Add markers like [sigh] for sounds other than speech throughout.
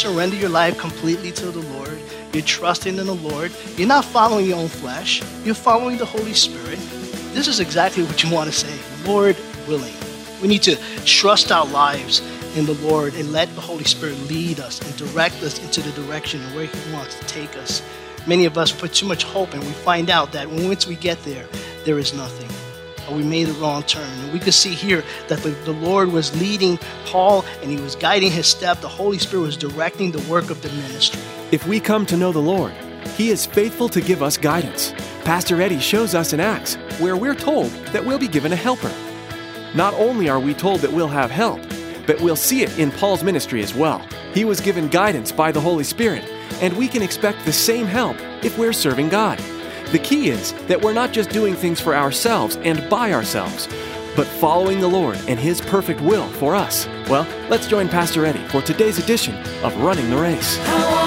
Surrender your life completely to the Lord, you're trusting in the Lord, you're not following your own flesh, you're following the Holy Spirit, this is exactly what you want to say. Lord willing. We need to trust our lives in the Lord and let the Holy Spirit lead us and direct us into the direction where He wants to take us. Many of us put too much hope and we find out that once we get there, there is nothing we made a wrong turn. And we could see here that the, the Lord was leading Paul and he was guiding his step. The Holy Spirit was directing the work of the ministry. If we come to know the Lord, he is faithful to give us guidance. Pastor Eddie shows us in Acts where we're told that we'll be given a helper. Not only are we told that we'll have help, but we'll see it in Paul's ministry as well. He was given guidance by the Holy Spirit, and we can expect the same help if we're serving God. The key is that we're not just doing things for ourselves and by ourselves, but following the Lord and His perfect will for us. Well, let's join Pastor Eddie for today's edition of Running the Race.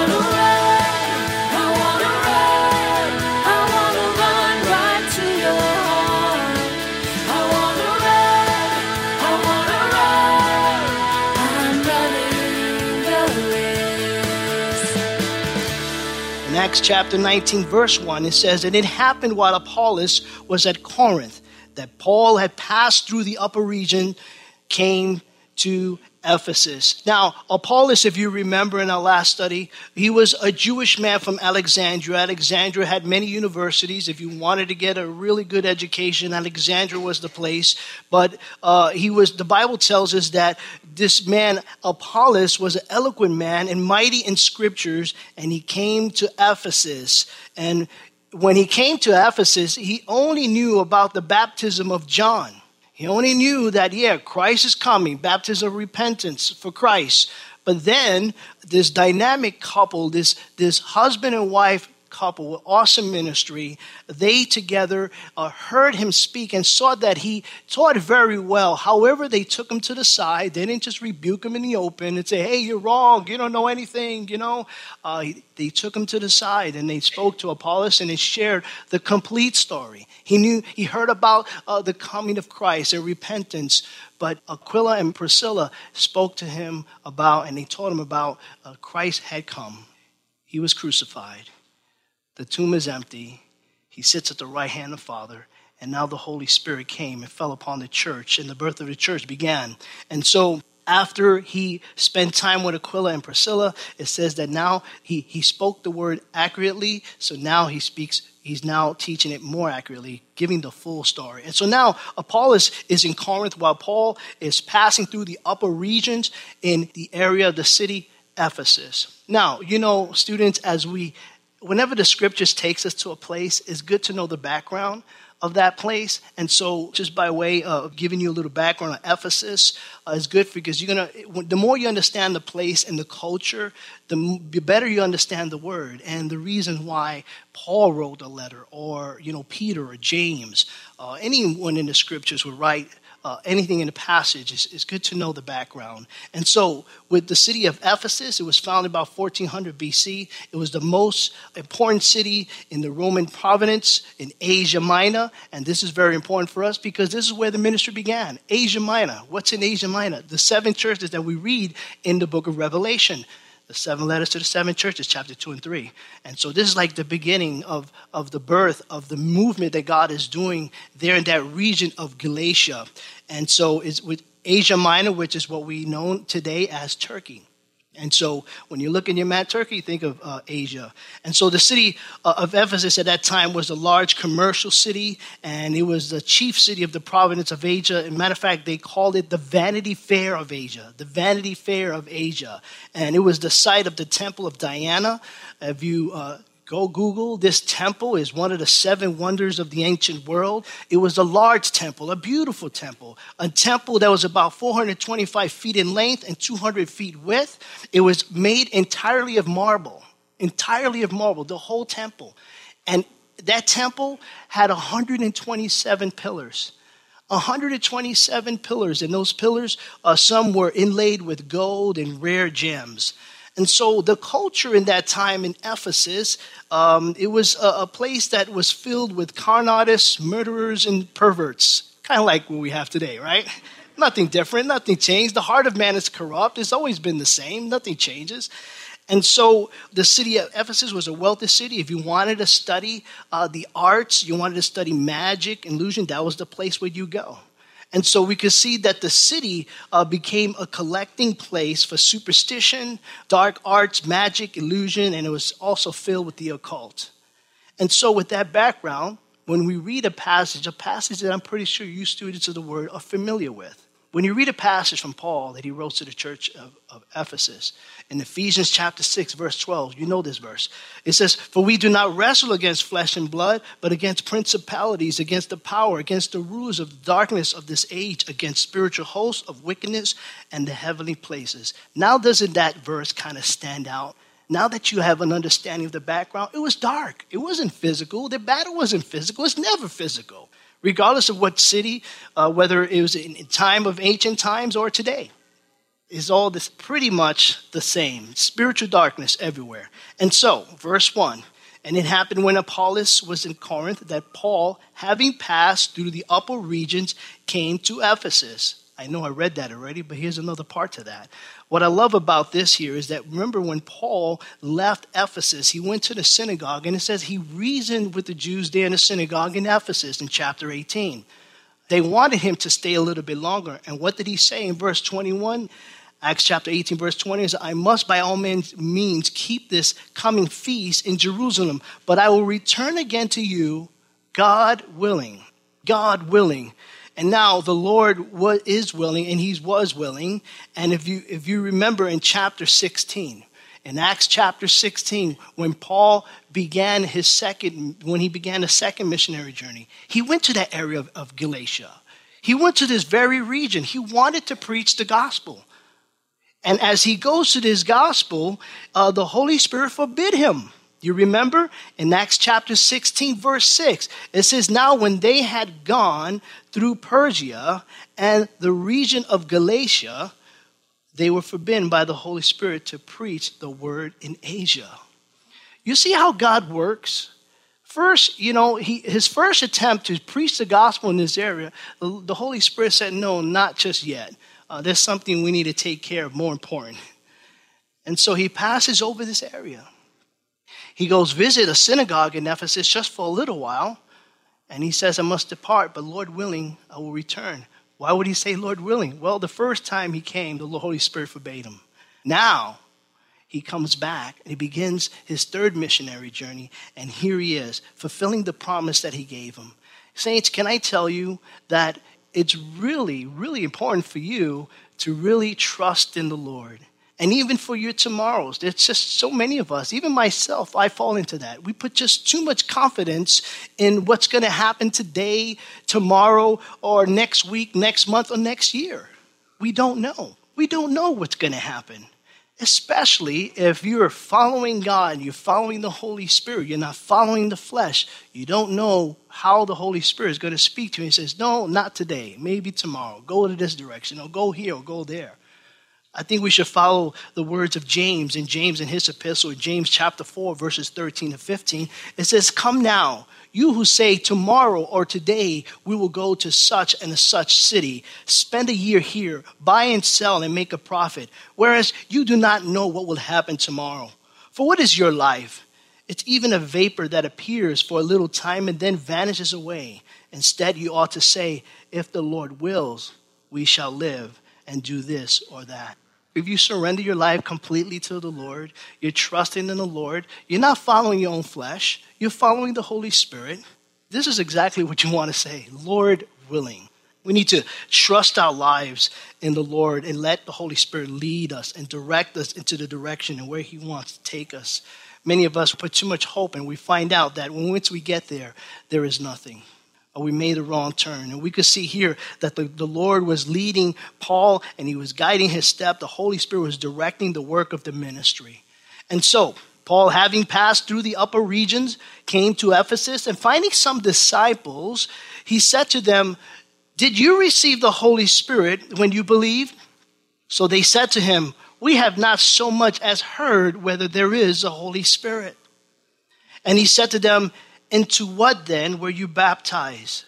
Acts chapter 19, verse 1, it says, And it happened while Apollos was at Corinth that Paul had passed through the upper region, came to Ephesus. Now, Apollos, if you remember in our last study, he was a Jewish man from Alexandria. Alexandria had many universities. If you wanted to get a really good education, Alexandria was the place. But uh, he was. The Bible tells us that this man Apollos was an eloquent man and mighty in scriptures, and he came to Ephesus. And when he came to Ephesus, he only knew about the baptism of John. He only knew that, yeah, Christ is coming, baptism of repentance for Christ. But then this dynamic couple, this, this husband and wife couple with awesome ministry, they together uh, heard him speak and saw that he taught very well. However, they took him to the side. They didn't just rebuke him in the open and say, hey, you're wrong. You don't know anything, you know. Uh, they took him to the side and they spoke to Apollos and they shared the complete story. He knew, he heard about uh, the coming of Christ and repentance, but Aquila and Priscilla spoke to him about, and they told him about uh, Christ had come. He was crucified. The tomb is empty. He sits at the right hand of Father. And now the Holy Spirit came and fell upon the church, and the birth of the church began. And so, after he spent time with Aquila and Priscilla, it says that now he, he spoke the word accurately. So now he speaks, he's now teaching it more accurately, giving the full story. And so now Apollos is in Corinth while Paul is passing through the upper regions in the area of the city Ephesus. Now, you know, students, as we whenever the scriptures takes us to a place, it's good to know the background of that place. And so, just by way of giving you a little background on Ephesus, uh, is good because you're gonna. The more you understand the place and the culture, the better you understand the word and the reason why Paul wrote a letter, or you know Peter or James, uh, anyone in the scriptures would write uh, anything in the passage, it's, it's, good to know the background. And so, with the city of Ephesus, it was founded about 1400 BC. It was the most important city in the Roman province in Asia Minor. And this is very important for us because this is where the ministry began. Asia Minor. What's in Asia Minor? The seven churches that we read in the book of Revelation the seven letters to the seven churches, chapter 2 and 3. And so this is like the beginning of, of the birth of the movement that God is doing there in that region of Galatia. And so it's with Asia Minor, which is what we know today as Turkey. And so when you look in your map, Turkey, think of uh, Asia. And so the city uh, of Ephesus at that time was a large commercial city, and it was the chief city of the province of Asia. And matter of fact, they called it the Vanity Fair of Asia, the Vanity Fair of Asia. And it was the site of the temple of Diana. If you uh, Go Google. This temple is one of the seven wonders of the ancient world. It was a large temple, a beautiful temple, a temple that was about 425 feet in length and 200 feet width. It was made entirely of marble, entirely of marble, the whole temple. And that temple had 127 pillars. 127 pillars, and those pillars, uh, some were inlaid with gold and rare gems. And so the culture in that time in Ephesus, um, it was a, a, place that was filled with con artists, murderers, and perverts, kind of like what we have today, right? [laughs] Nothing different, nothing changed. The heart of man is corrupt. It's always been the same, nothing changes. And so the city of Ephesus was a wealthy city. If you wanted to study uh, the arts, you wanted to study magic, illusion, that was the place where you go. And so we could see that the city uh, became a collecting place for superstition, dark arts, magic, illusion, and it was also filled with the occult. And so, with that background, when we read a passage, a passage that I'm pretty sure you students of the word are familiar with, when you read a passage from Paul that he wrote to the church of, of, Ephesus in Ephesians chapter 6, verse 12, you know this verse. It says, For we do not wrestle against flesh and blood, but against principalities, against the power, against the rulers of the darkness of this age, against spiritual hosts of wickedness and the heavenly places. Now, doesn't that verse kind of stand out? Now that you have an understanding of the background, it was dark. It wasn't physical. The battle wasn't physical. It's never physical regardless of what city, uh, whether it was in time of ancient times or today. Is all this pretty much the same? Spiritual darkness everywhere. And so, verse 1 And it happened when Apollos was in Corinth that Paul, having passed through the upper regions, came to Ephesus. I know I read that already, but here's another part to that. What I love about this here is that remember when Paul left Ephesus, he went to the synagogue and it says he reasoned with the Jews there in the synagogue in Ephesus in chapter 18. They wanted him to stay a little bit longer. And what did he say in verse 21? Acts chapter 18, verse 20 is, I must by all means keep this coming feast in Jerusalem, but I will return again to you, God willing. God willing. And now the Lord is willing, and He was willing. And if you, if you remember in chapter 16, in Acts chapter 16, when Paul began his second, when he began a second missionary journey, he went to that area of, of Galatia. He went to this very region. He wanted to preach the gospel. And as he goes to this gospel, uh, the Holy Spirit forbid him. You remember in Acts chapter 16, verse 6, it says, Now when they had gone through Phrygia and the region of Galatia, they were forbidden by the Holy Spirit to preach the word in Asia. You see how God works? First, you know, he, his first attempt to preach the gospel in this area, the, Holy Spirit said, No, not just yet. Uh, there's something we need to take care of more important. And so he passes over this area. He goes visit a synagogue in Ephesus just for a little while, and he says, I must depart, but Lord willing, I will return. Why would he say, Lord willing? Well, the first time he came, the Holy Spirit forbade him. Now, he comes back and he begins his third missionary journey, and here he is, fulfilling the promise that he gave him. Saints, can I tell you that it's really, really important for you to really trust in the Lord and even for your tomorrows. There's just so many of us, even myself, I fall into that. We put just too much confidence in what's going to happen today, tomorrow, or next week, next month, or next year. We don't know. We don't know what's going to happen. Especially if you're following God, you're following the Holy Spirit, you're not following the flesh. You don't know how the Holy Spirit is going to speak to you. He says, No, not today, maybe tomorrow. Go to this direction, or go here, or go there. I think we should follow the words of James in James in his epistle, James chapter 4, verses 13 to 15. It says, Come now, you who say, Tomorrow or today we will go to such and such city, spend a year here, buy and sell and make a profit, whereas you do not know what will happen tomorrow. For what is your life? It's even a vapor that appears for a little time and then vanishes away. Instead, you ought to say, If the Lord wills, we shall live and do this or that if you surrender your life completely to the Lord, you're trusting in the Lord, you're not following your own flesh, you're following the Holy Spirit, this is exactly what you want to say Lord willing. We need to trust our lives in the Lord and let the Holy Spirit lead us and direct us into the direction and where He wants to take us. many of us put too much hope and we find out that once we get there, there is nothing. We made a wrong turn. And we could see here that the, the Lord was leading Paul and he was guiding his step. The Holy Spirit was directing the work of the ministry. And so, Paul, having passed through the upper regions, came to Ephesus and finding some disciples, he said to them, Did you receive the Holy Spirit when you believed? So they said to him, We have not so much as heard whether there is a Holy Spirit. And he said to them, Into what then were you baptized?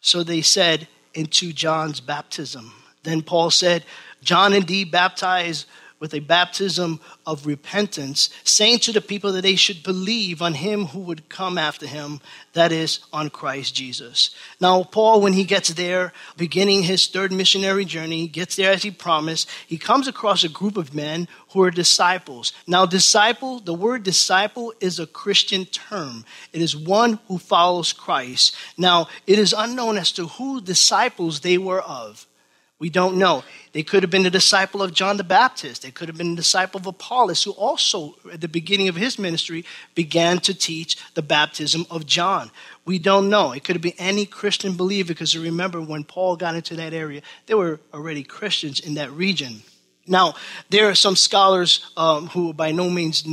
So they said, Into John's baptism. Then Paul said, John indeed baptized with a baptism of repentance, saying to the people that they should believe on him who would come after him, that is, on Christ Jesus. Now, Paul, when he gets there, beginning his third missionary journey, gets there as he promised, he comes across a group of men who are disciples. Now, disciple, the word disciple is a Christian term, it is one who follows Christ. Now, it is unknown as to who disciples they were of. We don't know. They could have been a disciple of John the Baptist. They could have been a disciple of Apollos, who also, at the beginning of his ministry, began to teach the baptism of John. We don't know. It could have been any Christian believer, because remember, when Paul got into that area, there were already Christians in that region. Now, there are some scholars um, who by no means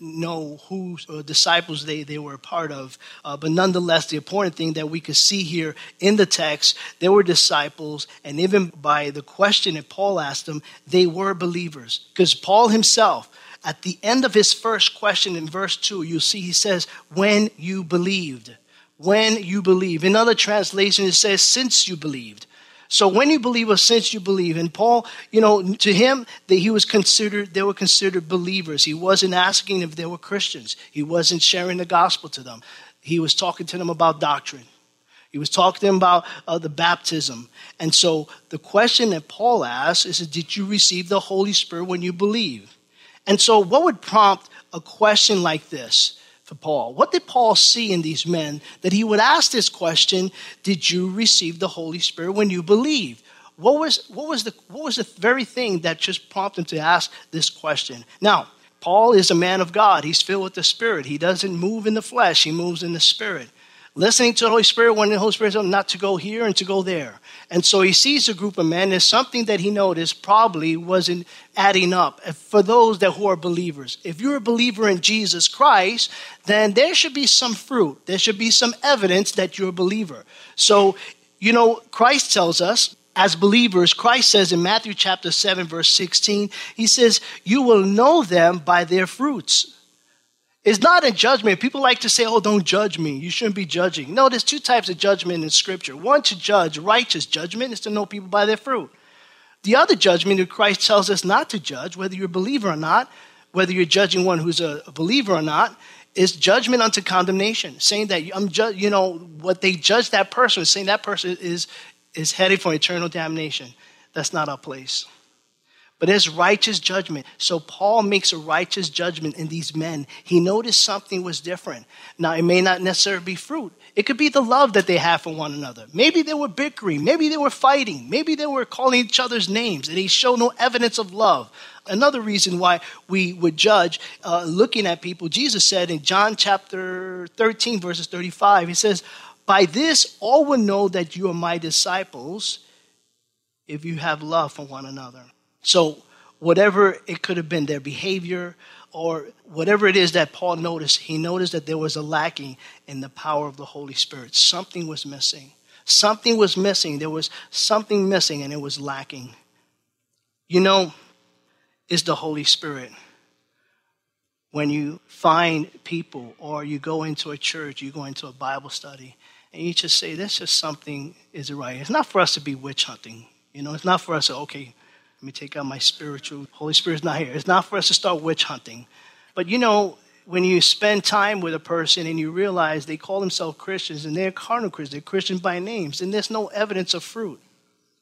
know whose uh, disciples they, they were a part of, uh, but nonetheless, the important thing that we could see here in the text, there were disciples, and even by the question that Paul asked them, they were believers. Because Paul himself, at the end of his first question in verse 2, you see he says, When you believed. When you believe. In other translations, it says, Since you believed. So when you believe or since you believe, and Paul, you know, to him, that he was considered, they were considered believers. He wasn't asking if they were Christians. He wasn't sharing the gospel to them. He was talking to them about doctrine. He was talking to them about uh, the baptism. And so the question that Paul asks is, did you receive the Holy Spirit when you believe? And so what would prompt a question like this? For Paul. What did Paul see in these men that he would ask this question Did you receive the Holy Spirit when you believed? What was, what, was the, what was the very thing that just prompted him to ask this question? Now, Paul is a man of God. He's filled with the Spirit. He doesn't move in the flesh, he moves in the Spirit listening to the Holy Spirit when the Holy Spirit told him not to go here and to go there. And so he sees a group of men. There's something that he noticed probably wasn't adding up for those that who are believers. If you're a believer in Jesus Christ, then there should be some fruit. There should be some evidence that you're a believer. So, you know, Christ tells us as believers, Christ says in Matthew chapter 7, verse 16, he says, You will know them by their fruits. It's not a judgment. People like to say, oh, don't judge me. You shouldn't be judging. No, there's two types of judgment in Scripture. One to judge, righteous judgment, is to know people by their fruit. The other judgment that Christ tells us not to judge, whether you're a believer or not, whether you're judging one who's a believer or not, is judgment unto condemnation, saying that I'm ju- you know what they judge that person saying that person is is headed for eternal damnation. That's not our place but as righteous judgment. So Paul makes a righteous judgment in these men. He noticed something was different. Now, it may not necessarily be fruit. It could be the love that they have for one another. Maybe they were bickering. Maybe they were fighting. Maybe they were calling each other's names and they show no evidence of love. Another reason why we would judge uh, looking at people, Jesus said in John chapter 13, verses 35, he says, By this all will know that you are my disciples if you have love for one another. So, whatever it could have been, their behavior or whatever it is that Paul noticed, he noticed that there was a lacking in the power of the Holy Spirit. Something was missing. Something was missing. There was something missing and it was lacking. You know, is the Holy Spirit. When you find people or you go into a church, you go into a Bible study, and you just say, "This is something is right. It's not for us to be witch hunting. You know, it's not for us to, okay, let me take out my spiritual. Holy Spirit's not here. It's not for us to start witch hunting. But you know, when you spend time with a person and you realize they call themselves Christians and they're carnal Christians, they're Christians by names, and there's no evidence of fruit.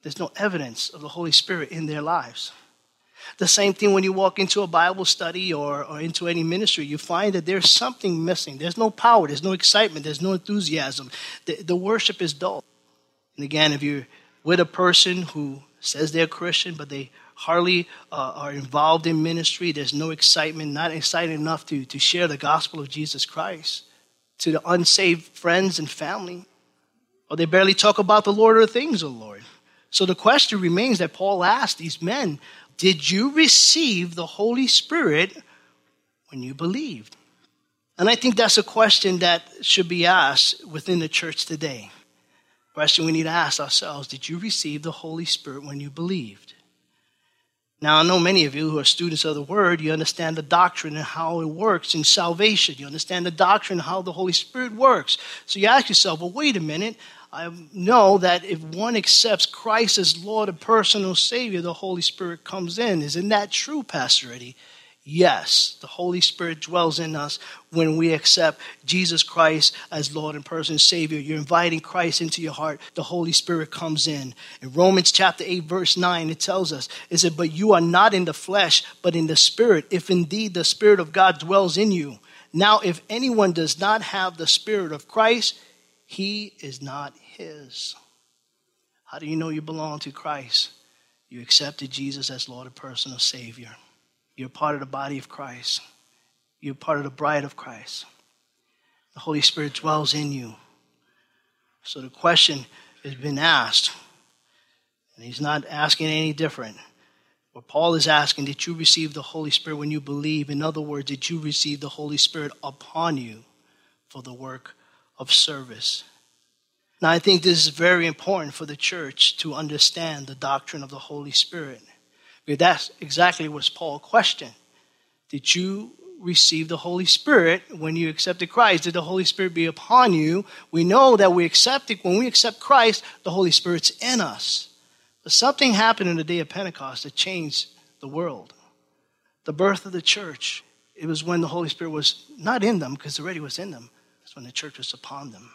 There's no evidence of the Holy Spirit in their lives. The same thing when you walk into a Bible study or, or into any ministry, you find that there's something missing. There's no power, there's no excitement, there's no enthusiasm. The, the worship is dull. And again, if you're with a person who says they're Christian, but they hardly uh, are involved in ministry. There's no excitement, not excited enough to, to share the gospel of Jesus Christ to the unsaved friends and family. Or they barely talk about the Lord or things of the Lord. So the question remains that Paul asked these men Did you receive the Holy Spirit when you believed? And I think that's a question that should be asked within the church today. Question we need to ask ourselves Did you receive the Holy Spirit when you believed? Now, I know many of you who are students of the Word, you understand the doctrine and how it works in salvation. You understand the doctrine how the Holy Spirit works. So you ask yourself, well, wait a minute. I know that if one accepts Christ as Lord and personal Savior, the Holy Spirit comes in. Isn't that true, Pastor Eddie? Yes, the Holy Spirit dwells in us when we accept Jesus Christ as Lord and personal Savior. You're inviting Christ into your heart. The Holy Spirit comes in. In Romans chapter 8, verse 9, it tells us, Is it said, But you are not in the flesh, but in the Spirit, if indeed the Spirit of God dwells in you. Now, if anyone does not have the Spirit of Christ, he is not his. How do you know you belong to Christ? You accepted Jesus as Lord and personal Savior. You're part of the body of Christ. You're part of the bride of Christ. The Holy Spirit dwells in you. So the question has been asked, and he's not asking any different. What Paul is asking, did you receive the Holy Spirit when you believe? In other words, did you receive the Holy Spirit upon you for the work of service? Now, I think this is very important for the church to understand the doctrine of the Holy Spirit. Because that's exactly what Paul questioned. Did you receive the Holy Spirit when you accepted Christ? Did the Holy Spirit be upon you? We know that we accept it. When we accept Christ, the Holy Spirit's in us. But something happened in the day of Pentecost that changed the world. The birth of the church. It was when the Holy Spirit was not in them, because already was in them. It's when the church was upon them.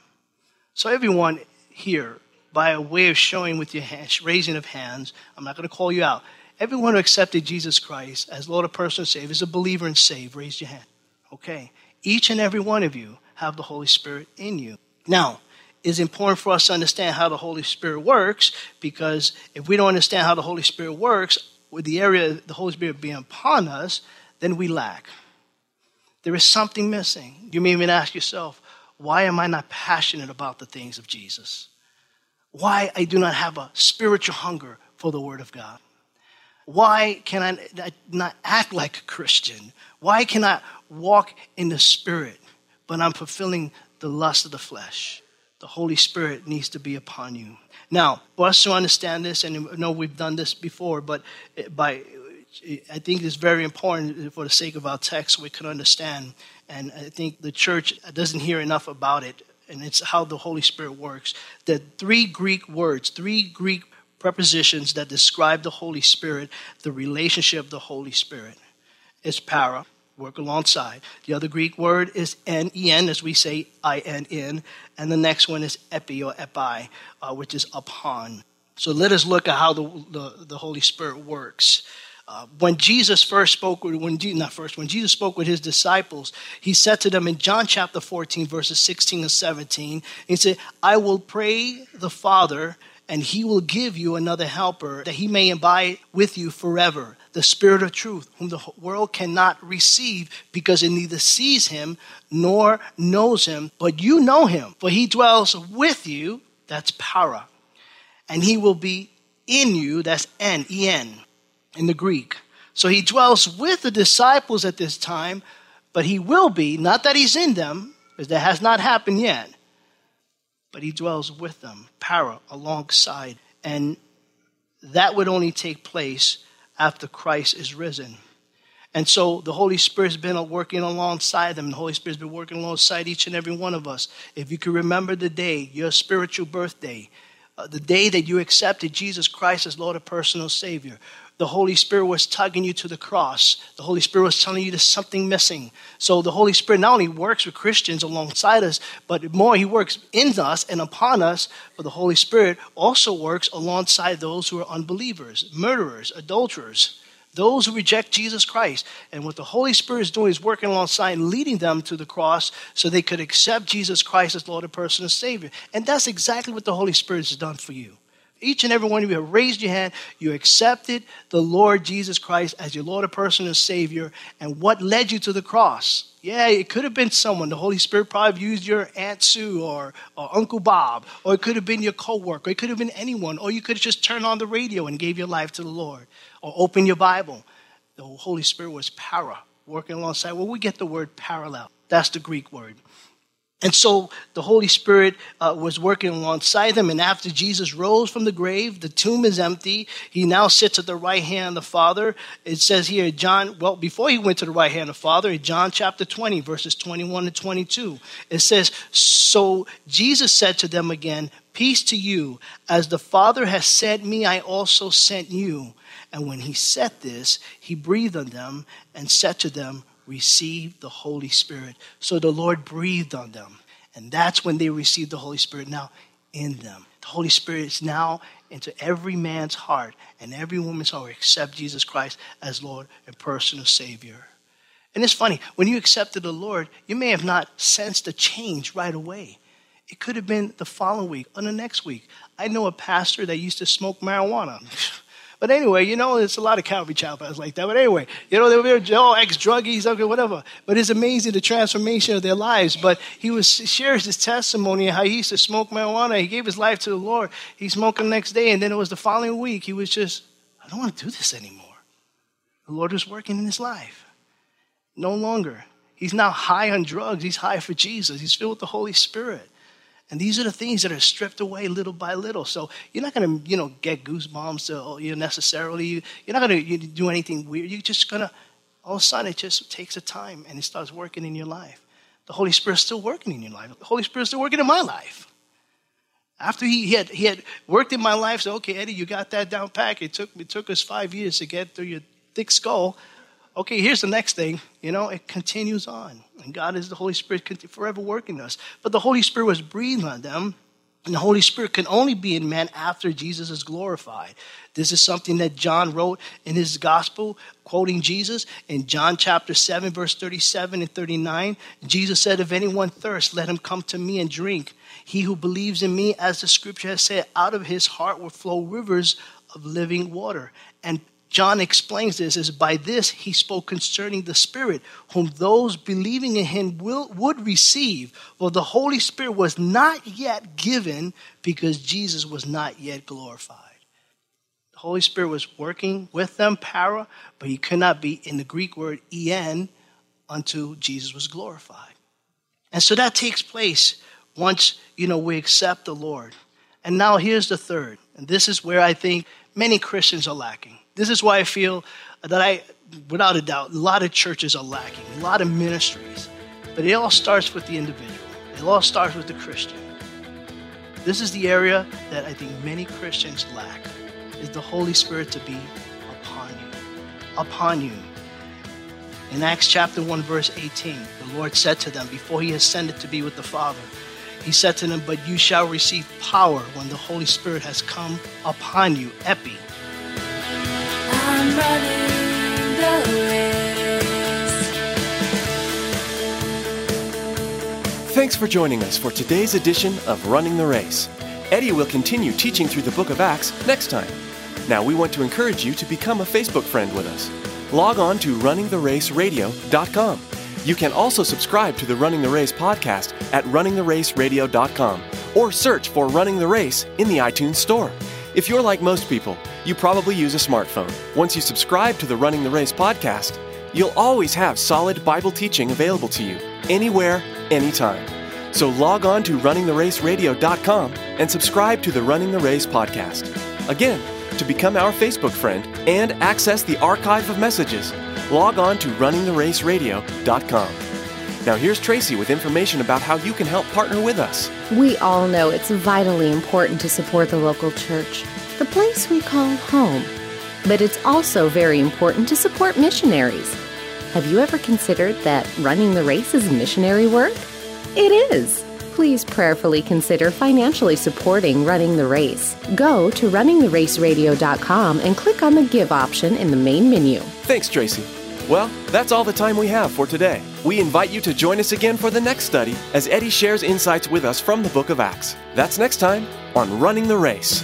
So everyone here, by a way of showing with your hands, raising of hands, I'm not going to call you out. Everyone who accepted Jesus Christ as Lord of personal Savior is a believer and saved. Raise your hand. Okay. Each and every one of you have the Holy Spirit in you. Now, it's important for us to understand how the Holy Spirit works because if we don't understand how the Holy Spirit works, with the area of the Holy Spirit being upon us, then we lack. There is something missing. You may even ask yourself, why am I not passionate about the things of Jesus? Why I do not have a spiritual hunger for the Word of God? Why can I not act like a Christian? Why can I walk in the Spirit, but I'm fulfilling the lust of the flesh? The Holy Spirit needs to be upon you. Now, for us to understand this, and I know we've done this before, but by I think it's very important for the sake of our text we can understand. And I think the church doesn't hear enough about it, and it's how the Holy Spirit works. The three Greek words, three Greek prepositions that describe the Holy Spirit, the relationship of the Holy Spirit. It's para, work alongside. The other Greek word is en, as we say in, and the next one is epi or epi, uh, which is upon. So let us look at how the, the, the Holy Spirit works. Uh, when Jesus first spoke with, when not first, when Jesus spoke with his disciples, he said to them in John chapter 14, verses 16 and 17, he said, I will pray the Father, and he will give you another helper that he may abide with you forever. The spirit of truth whom the world cannot receive because it neither sees him nor knows him but you know him for he dwells with you. That's para. And he will be in you. That's n e n in the greek. So he dwells with the disciples at this time but he will be not that he's in them because that has not happened yet but he dwells with them, para, alongside. And that would only take place after Christ is risen. And so the Holy Spirit's been working alongside them. The Holy Spirit's been working alongside each and every one of us. If you can remember the day, your spiritual birthday, uh, the day that you accepted Jesus Christ as Lord and personal Savior, the Holy Spirit was tugging you to the cross. The Holy Spirit was telling you there's something missing. So the Holy Spirit not only works with Christians alongside us, but more, He works in us and upon us. But the Holy Spirit also works alongside those who are unbelievers, murderers, adulterers, those who reject Jesus Christ. And what the Holy Spirit is doing is working alongside, and leading them to the cross so they could accept Jesus Christ as Lord and personal Savior. And that's exactly what the Holy Spirit has done for you. Each and every one of you have raised your hand. You accepted the Lord Jesus Christ as your Lord and personal Savior. And what led you to the cross? Yeah, it could have been someone. The Holy Spirit probably used your Aunt Sue or, or Uncle Bob, or it could have been your coworker. It could have been anyone. Or you could have just turned on the radio and gave your life to the Lord, or opened your Bible. The Holy Spirit was para, working alongside. Well, we get the word parallel. That's the Greek word. And so the Holy Spirit uh, was working alongside them. And after Jesus rose from the grave, the tomb is empty. He now sits at the right hand of the Father. It says here, John, well, before he went to the right hand of the Father, in John chapter 20, verses 21 to 22, it says, So Jesus said to them again, Peace to you. As the Father has sent me, I also sent you. And when he said this, he breathed on them and said to them, received the Holy Spirit. So the Lord breathed on them. And that's when they received the Holy Spirit now in them. The Holy Spirit is now into every man's heart and every woman's heart accept Jesus Christ as Lord and personal Savior. And it's funny, when you accepted the Lord, you may have not sensed a change right away. It could have been the following week or the next week. I know a pastor that used to smoke marijuana. [laughs] But anyway, you know, there's a lot of Calvary Chapels like that. But anyway, you know, they were all ex-druggies, okay, whatever. But it's amazing the transformation of their lives. But he was shares his testimony how he used to smoke marijuana. He gave his life to the Lord. He smoked the next day, and then it was the following week. He was just, I don't want to do this anymore. The Lord was working in his life. No longer. He's now high on drugs. He's high for Jesus. He's filled with the Holy Spirit. And these are the things that are stripped away little by little. So you're not going to, you know, get goosebumps or, you know, necessarily. You're not going to do anything weird. You're just going to, all of a sudden, it just takes a time and it starts working in your life. The Holy Spirit's still working in your life. The Holy Spirit's still working in my life. After he, he, had, he had worked in my life, so okay, Eddie, you got that down pat. It took, it took us five years to get through your thick skull. Okay, here's the next thing. You know, it continues on. And God is the Holy Spirit forever working us. But the Holy Spirit was breathing on them. And the Holy Spirit can only be in man after Jesus is glorified. This is something that John wrote in his gospel, quoting Jesus in John chapter 7, verse 37 and 39. Jesus said, If anyone thirsts, let him come to me and drink. He who believes in me, as the scripture has said, out of his heart will flow rivers of living water. And John explains this as by this he spoke concerning the Spirit, whom those believing in him will, would receive. For the Holy Spirit was not yet given because Jesus was not yet glorified. The Holy Spirit was working with them, para, but he could not be in the Greek word en until Jesus was glorified. And so that takes place once, you know, we accept the Lord. And now here's the third, and this is where I think many Christians are lacking this is why I feel that I, without a doubt, a lot of churches are lacking, a lot of ministries. But it all starts with the individual, it all starts with the Christian. This is the area that I think many Christians lack is the Holy Spirit to be upon you. Upon you. In Acts chapter 1, verse 18, the Lord said to them before he ascended to be with the Father, He said to them, But you shall receive power when the Holy Spirit has come upon you, epi, Thanks for joining us for today's edition of Running the Race. Eddie will continue teaching through the book of Acts next time. Now, we want to encourage you to become a Facebook friend with us. Log on to runningtheraceradio.com. You can also subscribe to the Running the Race podcast at runningtheraceradio.com or search for Running the Race in the iTunes Store. If you're like most people, you probably use a smartphone. Once you subscribe to the Running the Race podcast, you'll always have solid Bible teaching available to you, anywhere, anytime. So log on to runningtheraceradio.com and subscribe to the Running the Race podcast. Again, to become our Facebook friend and access the archive of messages, log on to runningtheraceradio.com. Now, here's Tracy with information about how you can help partner with us. We all know it's vitally important to support the local church, the place we call home. But it's also very important to support missionaries. Have you ever considered that running the race is missionary work? It is. Please prayerfully consider financially supporting Running the Race. Go to runningtheraceradio.com and click on the Give option in the main menu. Thanks, Tracy. Well, that's all the time we have for today. We invite you to join us again for the next study as Eddie shares insights with us from the book of Acts. That's next time on Running the Race.